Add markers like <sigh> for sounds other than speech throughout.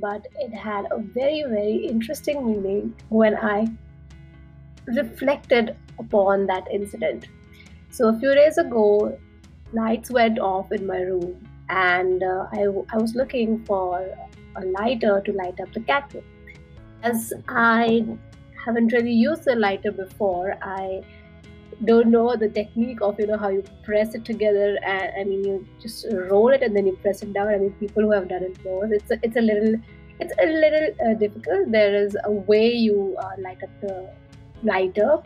but it had a very, very interesting meaning when I reflected upon that incident. So, a few days ago, lights went off in my room, and uh, I, I was looking for a lighter to light up the room. As I haven't really used the lighter before, I don't know the technique of you know how you press it together and i mean you just roll it and then you press it down. I mean people who have done it know. It's a, it's a little it's a little uh, difficult. There is a way you uh, light up the lighter.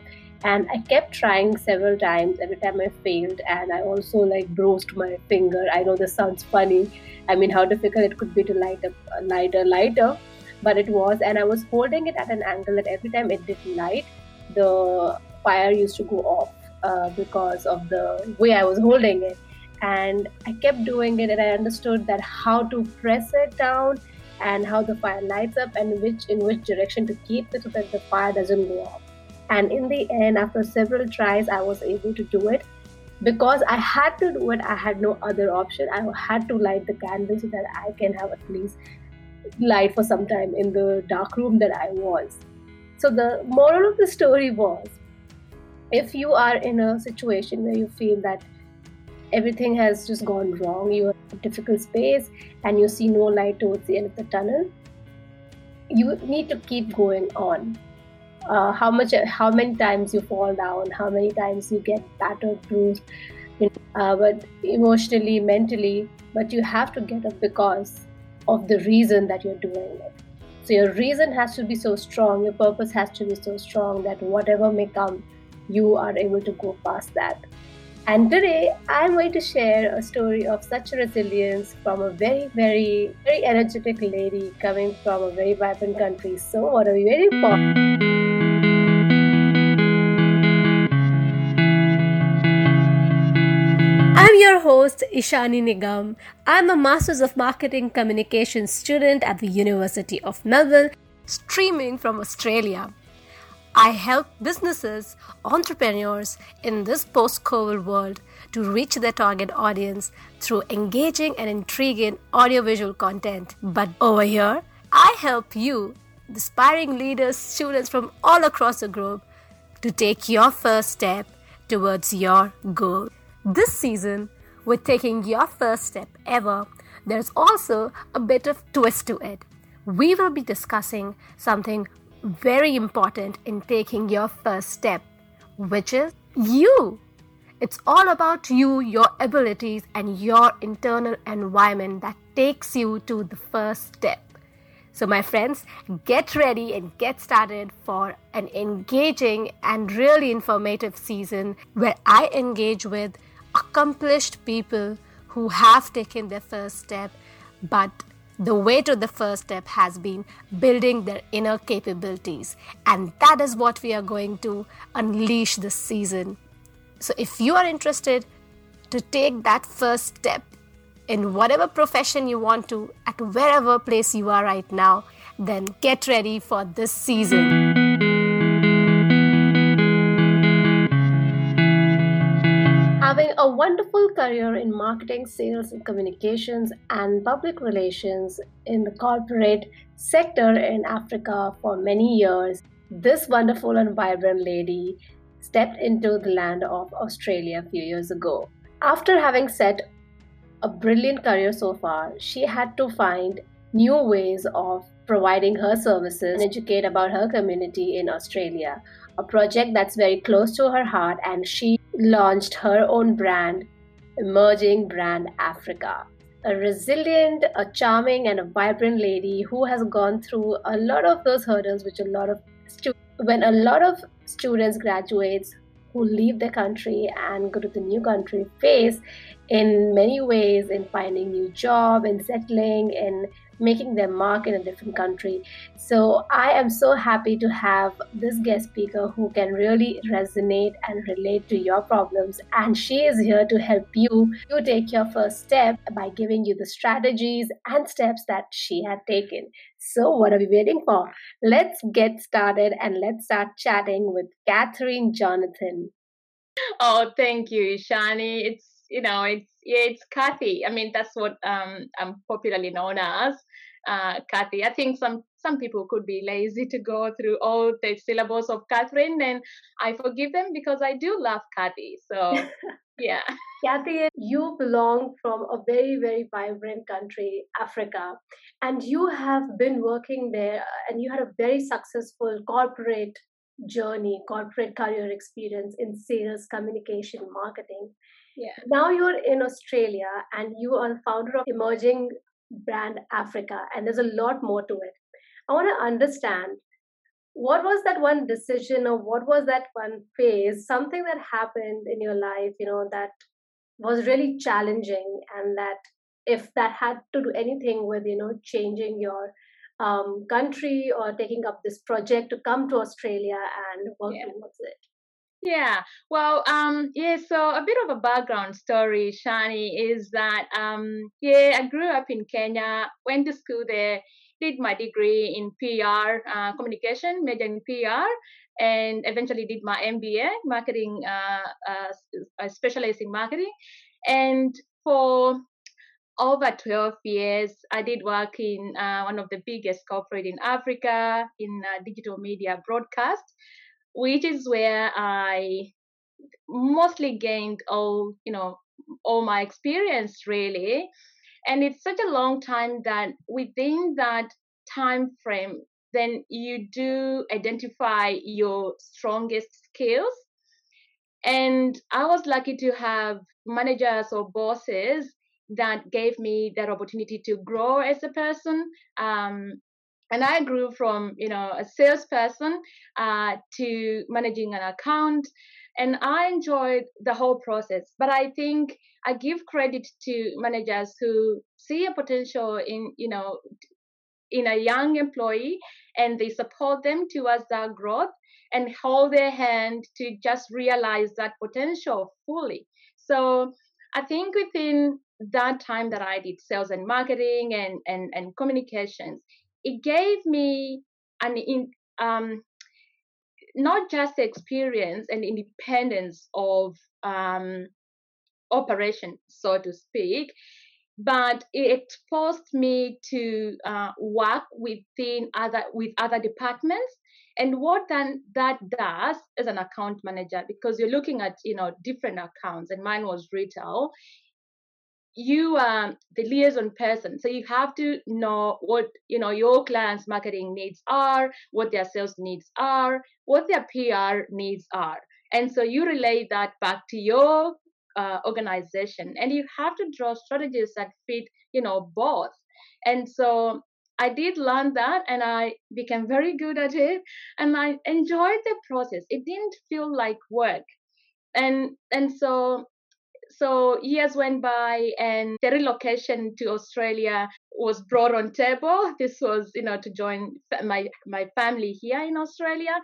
And i kept trying several times. Every time i failed and i also like bruised my finger. I know this sounds funny. I mean how difficult it could be to light up a lighter lighter. But it was and i was holding it at an angle that every time it did light the fire used to go off uh, because of the way I was holding it. And I kept doing it, and I understood that how to press it down and how the fire lights up and which in which direction to keep it so that the fire doesn't go off. And in the end, after several tries, I was able to do it. Because I had to do it, I had no other option. I had to light the candle so that I can have at least light for some time in the dark room that I was. So the moral of the story was if you are in a situation where you feel that everything has just gone wrong, you're in a difficult space and you see no light towards the end of the tunnel, you need to keep going on. Uh, how much, how many times you fall down, how many times you get battered, bruised, uh, but emotionally, mentally, but you have to get up because of the reason that you're doing it. So your reason has to be so strong, your purpose has to be so strong that whatever may come, you are able to go past that. And today I'm going to share a story of such resilience from a very, very, very energetic lady coming from a very vibrant country. So, what are we waiting for? I'm your host, Ishani Nigam. I'm a Masters of Marketing Communications student at the University of Melbourne, streaming from Australia. I help businesses, entrepreneurs in this post COVID world to reach their target audience through engaging and intriguing audiovisual content. But over here, I help you, aspiring leaders, students from all across the globe, to take your first step towards your goal. This season, with taking your first step ever, there's also a bit of twist to it. We will be discussing something very important in taking your first step, which is you. It's all about you, your abilities, and your internal environment that takes you to the first step. So, my friends, get ready and get started for an engaging and really informative season where I engage with accomplished people who have taken their first step but the way to the first step has been building their inner capabilities, and that is what we are going to unleash this season. So, if you are interested to take that first step in whatever profession you want to, at wherever place you are right now, then get ready for this season. Wonderful career in marketing, sales, and communications, and public relations in the corporate sector in Africa for many years, this wonderful and vibrant lady stepped into the land of Australia a few years ago. After having set a brilliant career so far, she had to find new ways of providing her services and educate about her community in Australia, a project that's very close to her heart, and she launched her own brand, Emerging Brand Africa. A resilient, a charming, and a vibrant lady who has gone through a lot of those hurdles, which a lot of stu- when a lot of students graduates who leave the country and go to the new country face in many ways in finding new job and settling and making their mark in a different country. So I am so happy to have this guest speaker who can really resonate and relate to your problems. And she is here to help you to take your first step by giving you the strategies and steps that she had taken. So what are we waiting for? Let's get started and let's start chatting with Catherine Jonathan. Oh, thank you, Ishani. It's you know, it's yeah, it's Kathy. I mean, that's what um, I'm popularly known as, uh, Kathy. I think some some people could be lazy to go through all the syllables of Catherine, and I forgive them because I do love Kathy. So <laughs> yeah. Kathy, you belong from a very, very vibrant country, Africa, and you have been working there and you had a very successful corporate journey, corporate career experience in sales, communication, marketing. Yeah. Now you're in Australia and you are the founder of emerging brand Africa, and there's a lot more to it. I want to understand what was that one decision or what was that one phase, something that happened in your life, you know, that was really challenging and that if that had to do anything with, you know, changing your um, country or taking up this project to come to Australia and work yeah. towards it? Yeah, well, um, yeah, so a bit of a background story, Shani, is that, um, yeah, I grew up in Kenya, went to school there, did my degree in PR, uh, communication, major in PR, and eventually did my MBA, marketing, uh, uh, specialized in marketing. And for over 12 years, I did work in uh, one of the biggest corporate in Africa in uh, digital media broadcast, which is where I mostly gained all, you know, all my experience really. And it's such a long time that within that time frame, then you do identify your strongest skills. And I was lucky to have managers or bosses that gave me that opportunity to grow as a person. Um, and I grew from, you know, a salesperson uh, to managing an account, and I enjoyed the whole process. But I think I give credit to managers who see a potential in, you know, in a young employee, and they support them towards that growth and hold their hand to just realize that potential fully. So I think within that time that I did sales and marketing and and, and communications, it gave me an in, um, not just experience and independence of um, operation, so to speak, but it exposed me to uh, work within other with other departments. And what then that does as an account manager because you're looking at you know different accounts and mine was retail you are um, the liaison person. So you have to know what you know your clients marketing needs are what their sales needs are what their pr needs are. And so you relay that back to your uh, organization. And you have to draw strategies that fit you know both. And so i did learn that and i became very good at it and i enjoyed the process. It didn't feel like work. And and so so years went by and the relocation to Australia was brought on table. This was, you know, to join my, my family here in Australia.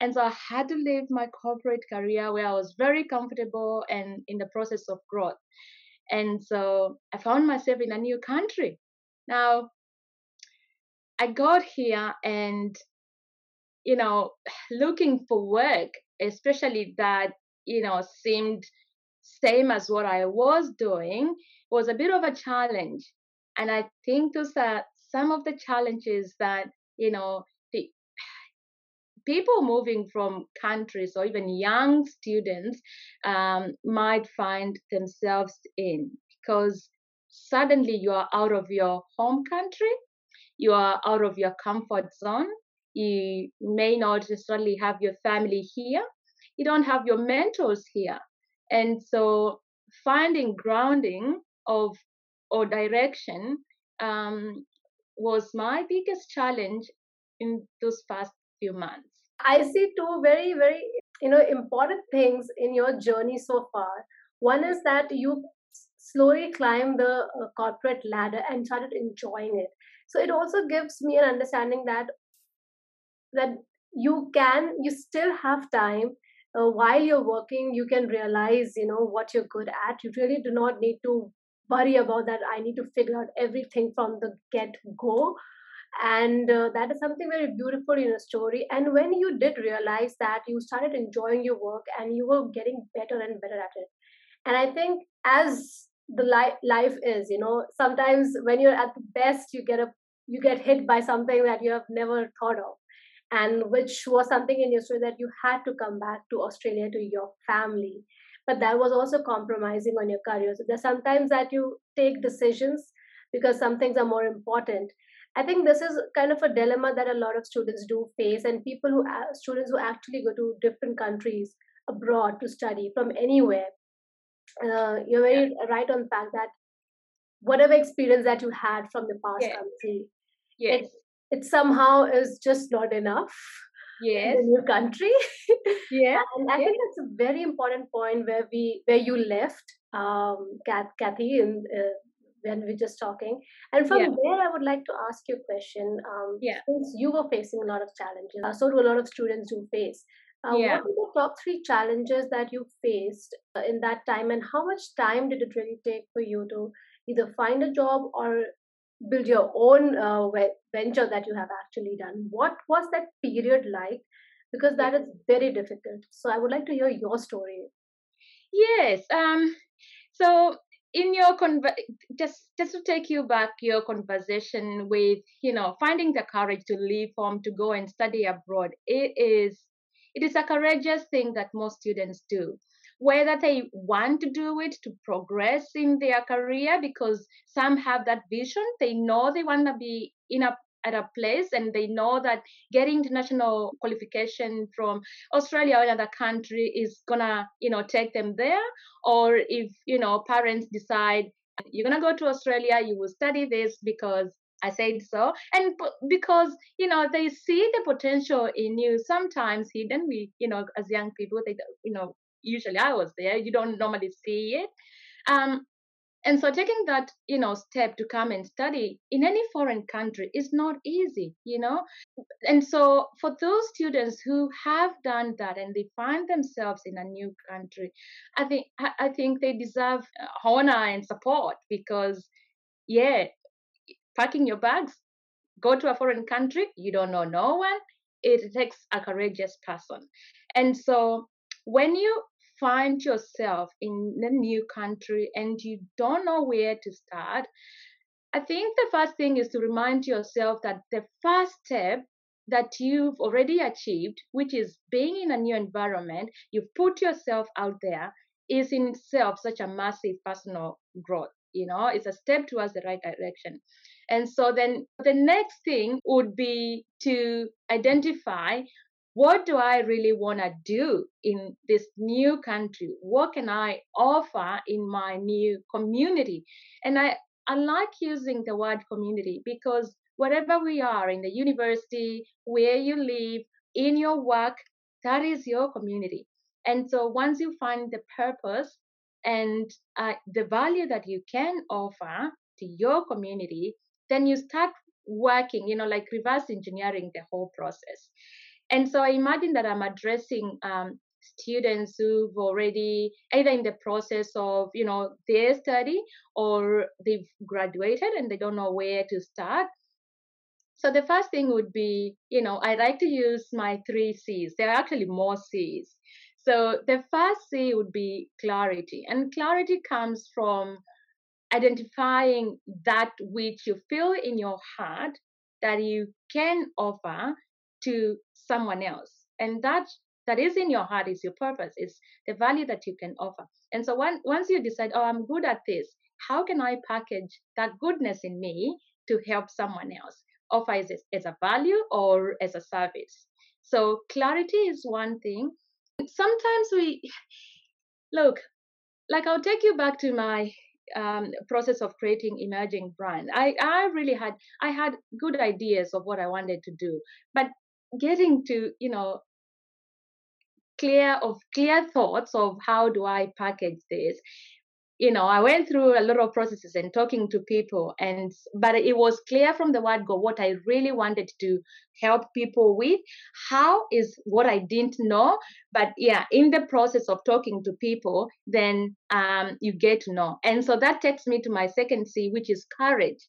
And so I had to leave my corporate career where I was very comfortable and in the process of growth. And so I found myself in a new country. Now, I got here and, you know, <sighs> looking for work, especially that, you know, seemed same as what I was doing was a bit of a challenge. And I think those are some of the challenges that, you know, the <sighs> people moving from countries or even young students um, might find themselves in because suddenly you are out of your home country, you are out of your comfort zone, you may not necessarily have your family here, you don't have your mentors here. And so finding grounding of or direction um, was my biggest challenge in those past few months. I see two very, very you know important things in your journey so far. One is that you slowly climbed the uh, corporate ladder and started enjoying it. So it also gives me an understanding that that you can you still have time uh, while you're working you can realize you know what you're good at. You really do not need to worry about that. I need to figure out everything from the get go and uh, that is something very beautiful in a story. And when you did realize that you started enjoying your work and you were getting better and better at it. And i think as the li- life is you know sometimes when you're at the best you get a you get hit by something that you have never thought of and which was something in your story that you had to come back to australia to your family but that was also compromising on your career so there's sometimes that you take decisions because some things are more important i think this is kind of a dilemma that a lot of students do face and people who students who actually go to different countries abroad to study from anywhere uh, you're very yeah. right on the fact that whatever experience that you had from the past yes. country yes. It, it somehow is just not enough yes. in new country. <laughs> yeah. and I yes. think that's a very important point where we where you left, um, Kathy, in, uh, when we are just talking. And from yeah. there, I would like to ask you a question. Um, yeah. Since you were facing a lot of challenges, uh, so do a lot of students who face. Uh, yeah. What were the top three challenges that you faced uh, in that time, and how much time did it really take for you to either find a job or build your own uh, venture that you have actually done? What was that period like? Because that is very difficult. So I would like to hear your story. Yes. Um. So in your conver- just just to take you back your conversation with you know finding the courage to leave home to go and study abroad it is it is a courageous thing that most students do, whether they want to do it to progress in their career, because some have that vision. They know they want to be in a at a place and they know that getting international qualification from Australia or another country is gonna, you know, take them there. Or if, you know, parents decide you're gonna go to Australia, you will study this because I said so. And because, you know, they see the potential in you sometimes hidden. We, you know, as young people, they, you know, usually I was there. You don't normally see it. Um, and so taking that, you know, step to come and study in any foreign country is not easy, you know. And so for those students who have done that and they find themselves in a new country, I think I think they deserve honor and support because yeah, packing your bags, go to a foreign country, you don't know no one. It takes a courageous person. And so when you find yourself in a new country and you don't know where to start, I think the first thing is to remind yourself that the first step that you've already achieved, which is being in a new environment, you've put yourself out there, is in itself such a massive personal growth. You know, it's a step towards the right direction. And so then the next thing would be to identify what do I really want to do in this new country? What can I offer in my new community? And I, I like using the word community because wherever we are in the university, where you live, in your work, that is your community. And so once you find the purpose and uh, the value that you can offer to your community, then you start working, you know, like reverse engineering the whole process. And so I imagine that I'm addressing um, students who've already either in the process of, you know, their study or they've graduated and they don't know where to start. So the first thing would be, you know, I like to use my three C's. There are actually more C's. So the first C would be clarity. And clarity comes from identifying that which you feel in your heart that you can offer to someone else. And that that is in your heart is your purpose is the value that you can offer. And so when, once you decide oh i'm good at this how can i package that goodness in me to help someone else? Offer as, as a value or as a service? So clarity is one thing. Sometimes we look like i'll take you back to my um, process of creating emerging brand. I, I really had i had good ideas of what i wanted to do but getting to you know clear of clear thoughts of how do i package this you know i went through a lot of processes and talking to people and but it was clear from the word go what i really wanted to help people with how is what i didn't know but yeah in the process of talking to people then um, you get to know. And so that takes me to my second c which is courage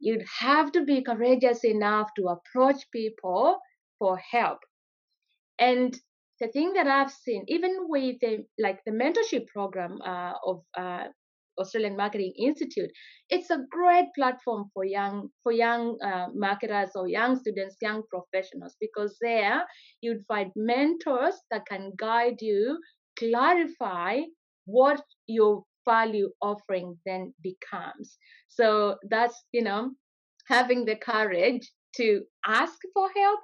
you'd have to be courageous enough to approach people for help. And the thing that I've seen, even with the like the mentorship program uh, of uh, Australian Marketing Institute, it's a great platform for young for young uh, marketers or young students, young professionals, because there you'd find mentors that can guide you, clarify what your value offering then becomes. So that's you know having the courage to ask for help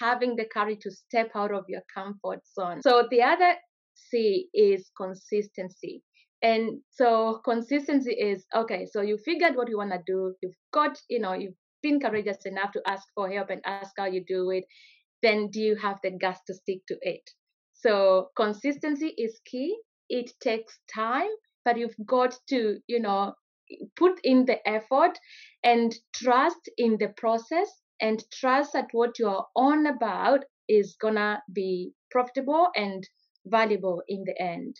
having the courage to step out of your comfort zone. So the other C is consistency. And so consistency is okay, so you figured what you want to do, you've got, you know, you've been courageous enough to ask for help and ask how you do it, then do you have the guts to stick to it? So consistency is key. It takes time, but you've got to, you know, put in the effort and trust in the process and trust that what you're on about is gonna be profitable and valuable in the end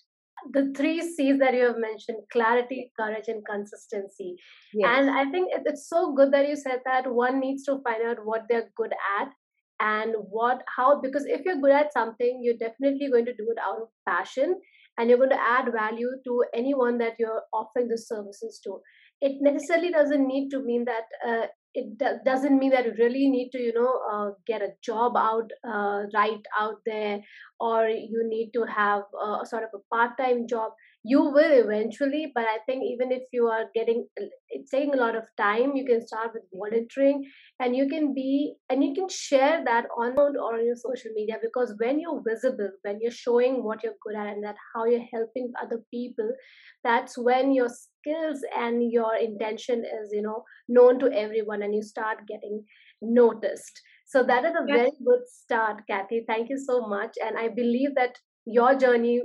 the three C's that you have mentioned clarity, courage, and consistency. Yes. And I think it's so good that you said that one needs to find out what they're good at and what, how, because if you're good at something, you're definitely going to do it out of passion and you're going to add value to anyone that you're offering the services to. It necessarily doesn't need to mean that uh, it do- doesn't mean that you really need to you know uh, get a job out uh, right out there or you need to have a, a sort of a part-time job you will eventually but i think even if you are getting it's taking a lot of time you can start with volunteering and you can be and you can share that on or on your social media because when you're visible when you're showing what you're good at and that how you're helping other people that's when your skills and your intention is you know known to everyone and you start getting noticed so that is a yes. very good start kathy thank you so much and i believe that your journey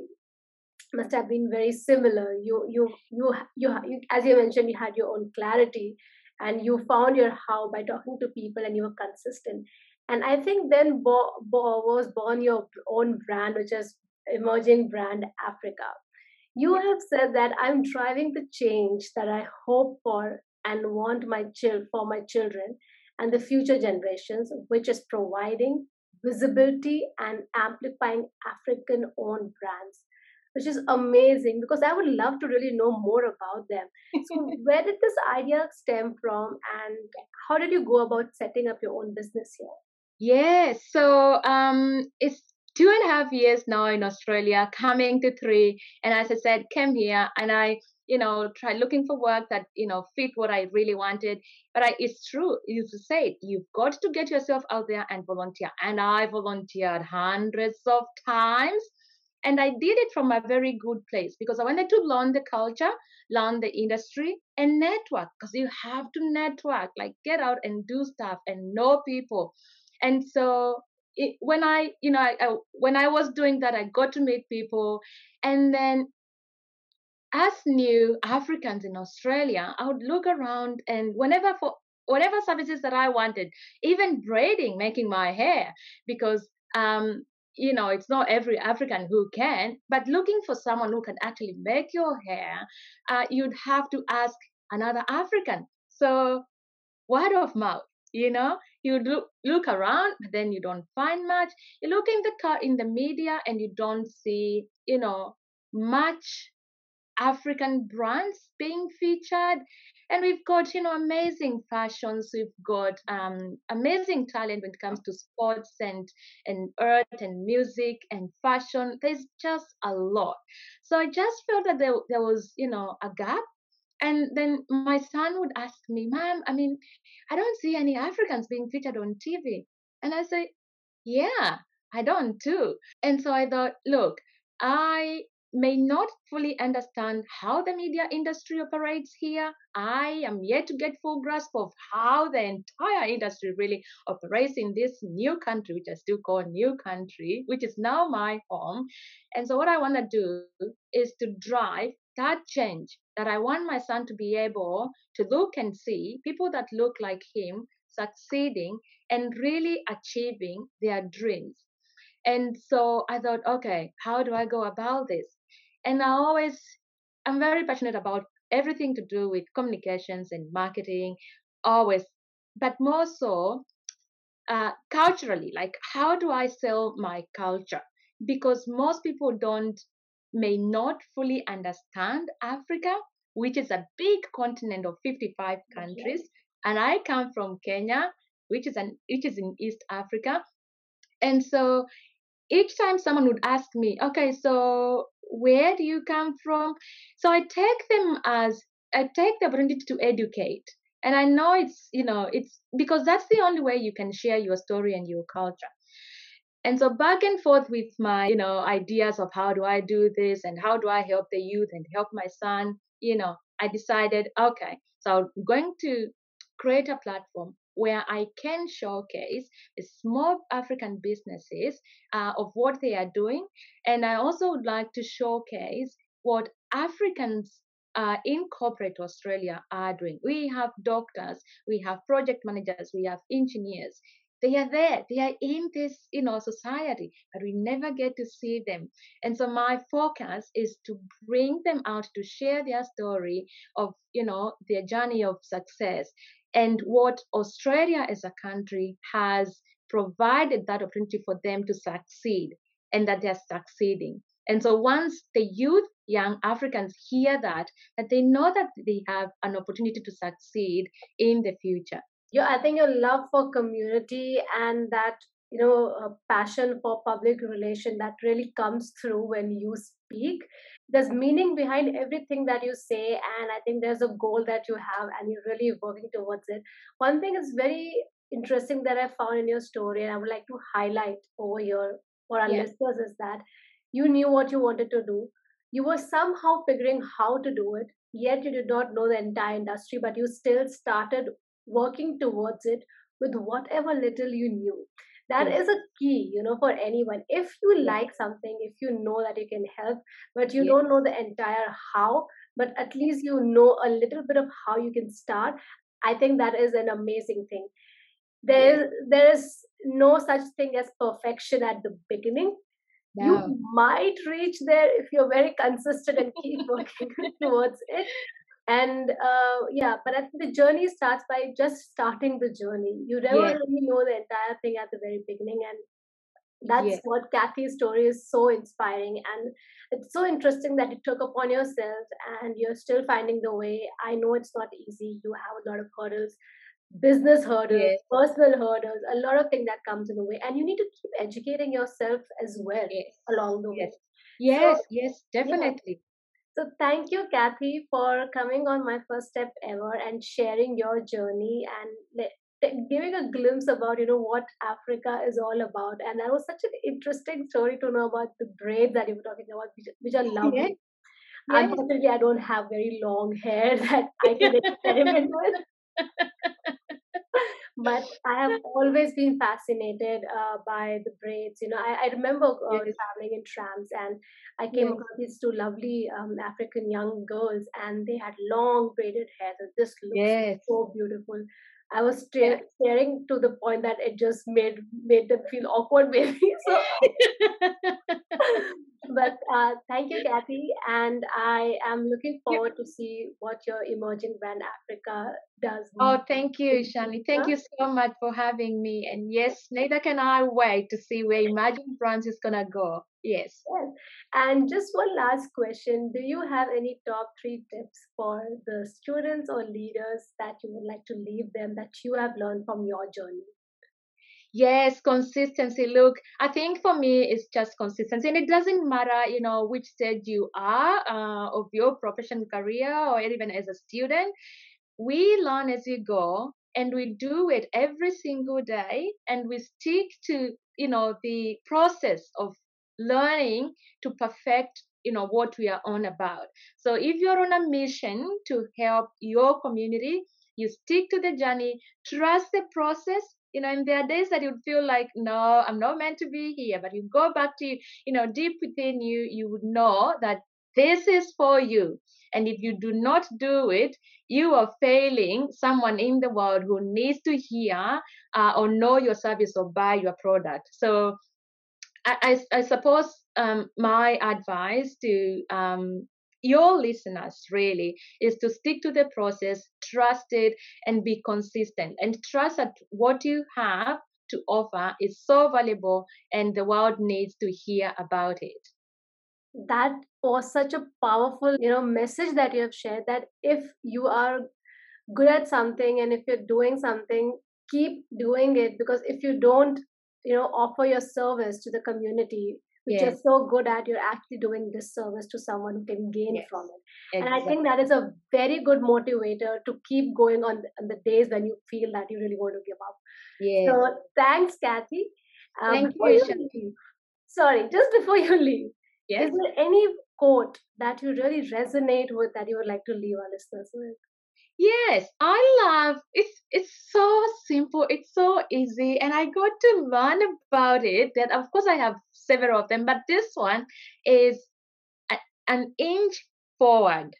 must have been very similar. You you you you, you as you mentioned you had your own clarity and you found your how by talking to people and you were consistent. And i think then bo- bo- was born your own brand which is emerging brand africa. You have said that i'm driving the change that i hope for and want my child for my children and the future generations which is providing visibility and amplifying african owned brands which is amazing because I would love to really know more about them. So, <laughs> where did this idea stem from, and how did you go about setting up your own business here? Yes, so um, it's two and a half years now in Australia, coming to three, and as I said, came here and I you know tried looking for work that you know fit what i really wanted but I, it's true you say you've got to get yourself out there and volunteer and i volunteered hundreds of times and I did it from a very good place because I wanted to learn the culture, learn the industry, and network because you have to network, like get out and do stuff and know people. And so it, when I, you know, I, I, when I was doing that, I got to meet people, and then as new Africans in Australia, I would look around and whenever for whatever services that I wanted, even braiding, making my hair, because um, you know, it's not every African who can, but looking for someone who can actually make your hair, uh, you'd have to ask another African. So, word of mouth, you know, you look, look around, but then you don't find much. You look in the car in the media and you don't see, you know, much African brands being featured. And we've got, you know, amazing fashions. We've got um, amazing talent when it comes to sports and, and art and music and fashion. There's just a lot. So I just felt that there, there was, you know, a gap. And then my son would ask me, Mom, I mean, I don't see any Africans being featured on TV. And I say, Yeah, I don't too. And so I thought, look, I may not fully understand how the media industry operates here. I am yet to get full grasp of how the entire industry really operates in this new country, which I still call new country, which is now my home. And so what I want to do is to drive that change that I want my son to be able to look and see people that look like him succeeding and really achieving their dreams. And so I thought, okay, how do I go about this? And I always, I'm very passionate about everything to do with communications and marketing, always, but more so uh, culturally, like how do I sell my culture? because most people don't may not fully understand Africa, which is a big continent of 55 countries. And I come from Kenya, which is an which is in East Africa. And so each time someone would ask me, okay, so where do you come from? So I take them as I take the opportunity to educate. And I know it's, you know, it's because that's the only way you can share your story and your culture. And so back and forth with my, you know, ideas of how do I do this and how do I help the youth and help my son, you know, I decided, okay, so I'm going to create a platform where I can showcase small African businesses uh, of what they are doing. And I also would like to showcase what Africans uh, in corporate Australia are doing. We have doctors, we have project managers, we have engineers. They are there, they are in this, you know, society, but we never get to see them. And so my focus is to bring them out to share their story of, you know, their journey of success and what Australia as a country has provided that opportunity for them to succeed and that they're succeeding. And so once the youth, young Africans hear that, that they know that they have an opportunity to succeed in the future. Yeah, I think your love for community and that you know uh, passion for public relation that really comes through when you speak there's meaning behind everything that you say and i think there's a goal that you have and you're really working towards it. One thing is very interesting that i found in your story and i would like to highlight over here for our listeners is that you knew what you wanted to do. You were somehow figuring how to do it yet you did not know the entire industry but you still started working towards it with whatever little you knew that is a key you know for anyone if you like something if you know that you can help but you yes. don't know the entire how but at least you know a little bit of how you can start i think that is an amazing thing there yes. there is no such thing as perfection at the beginning no. you might reach there if you're very consistent and keep working <laughs> towards it and uh, yeah but I think the journey starts by just starting the journey you never yeah. really know the entire thing at the very beginning and that's yeah. what Kathy's story is so inspiring and it's so interesting that you took upon yourself and you're still finding the way i know it's not easy you have a lot of hurdles business hurdles yes. personal hurdles a lot of things that comes in the way and you need to keep educating yourself as well yes. along the yes. way yes so, yes definitely so thank you, Kathy, for coming on my first step ever and sharing your journey and giving a glimpse about you know what Africa is all about. And that was such an interesting story to know about the braids that you were talking about, which, which are lovely. Yeah. Yeah. Unfortunately, I don't have very long hair <laughs> that I can <laughs> experiment with. But I have always been fascinated uh, by the braids. You know, I, I remember uh, yes. traveling in trams and I came yes. across these two lovely um, African young girls and they had long braided hair. So this looks yes. so beautiful. I was st- staring to the point that it just made made them feel awkward, maybe. <laughs> So, but uh, thank you, Kathy, and I am looking forward to see what your emerging brand Africa does. Oh, thank you, Shani. Thank you so much for having me. And yes, neither can I wait to see where Emerging Brands is gonna go. Yes. And just one last question: Do you have any top three tips for the students or leaders that you would like to leave them that you have learned from your journey? Yes, consistency. Look, I think for me, it's just consistency. And it doesn't matter, you know, which stage you are uh, of your professional career or even as a student. We learn as you go and we do it every single day and we stick to, you know, the process of learning to perfect you know what we are on about. So if you're on a mission to help your community you stick to the journey trust the process. You know and there are days that you'd feel like no i'm not meant to be here but you go back to you know deep within you you would know that this is for you. And if you do not do it you are failing someone in the world who needs to hear uh, or know your service or buy your product. So i, I, suppose um, my advice to um, your listeners really is to stick to the process, trust it, and be consistent. And trust that what you have to offer is so valuable and the world needs to hear about it. That was such a powerful, you know, message that you have shared that if you are good at something and if you're doing something, keep doing it because if you don't, you know, offer your service to the community, which yes. you're so good at, you're actually doing this service to someone who can gain yes. from it. Exactly. And I think that is a very good motivator to keep going on, on the days when you feel that you really want to give up. Yes. So thanks, Kathy. Um, Thank you. you sorry, just before you <laughs> leave, yes. is there any quote that you really resonate with that you would like to leave our listeners with? Yes, I love it's it's so simple, it's so easy, and I got to learn about it. That of course I have several of them, but this one is a, an inch forward,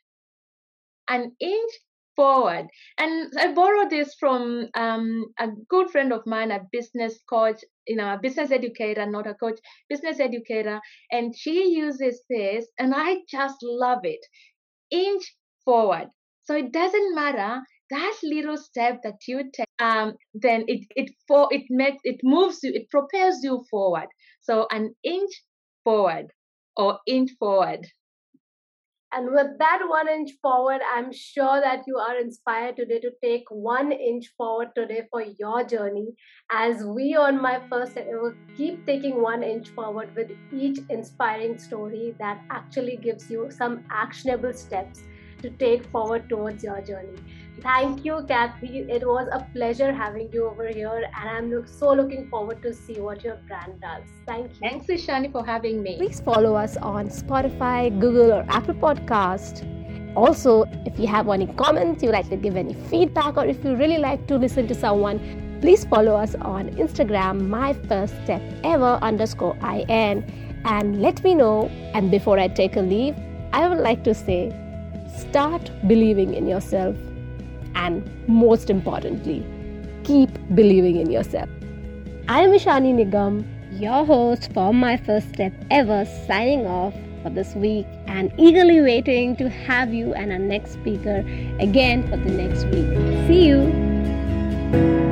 an inch forward. And I borrowed this from um, a good friend of mine, a business coach, you know, a business educator, not a coach, business educator, and she uses this, and I just love it. Inch forward so it doesn't matter that little step that you take, um, then it it for it makes it moves you, it propels you forward. So an inch forward or inch forward. And with that one inch forward, I'm sure that you are inspired today to take one inch forward today for your journey. As we on my first will keep taking one inch forward with each inspiring story that actually gives you some actionable steps to take forward towards your journey. Thank you, Kathy. It was a pleasure having you over here, and I'm look, so looking forward to see what your brand does. Thank you. Thanks, Ishani, for having me. Please follow us on Spotify, Google, or Apple Podcast. Also, if you have any comments, you'd like to give any feedback, or if you really like to listen to someone, please follow us on Instagram, my first step ever underscore in, and let me know. And before I take a leave, I would like to say Start believing in yourself. And most importantly, keep believing in yourself. I am Ishani Nigam, your host for my first step ever, signing off for this week and eagerly waiting to have you and our next speaker again for the next week. See you.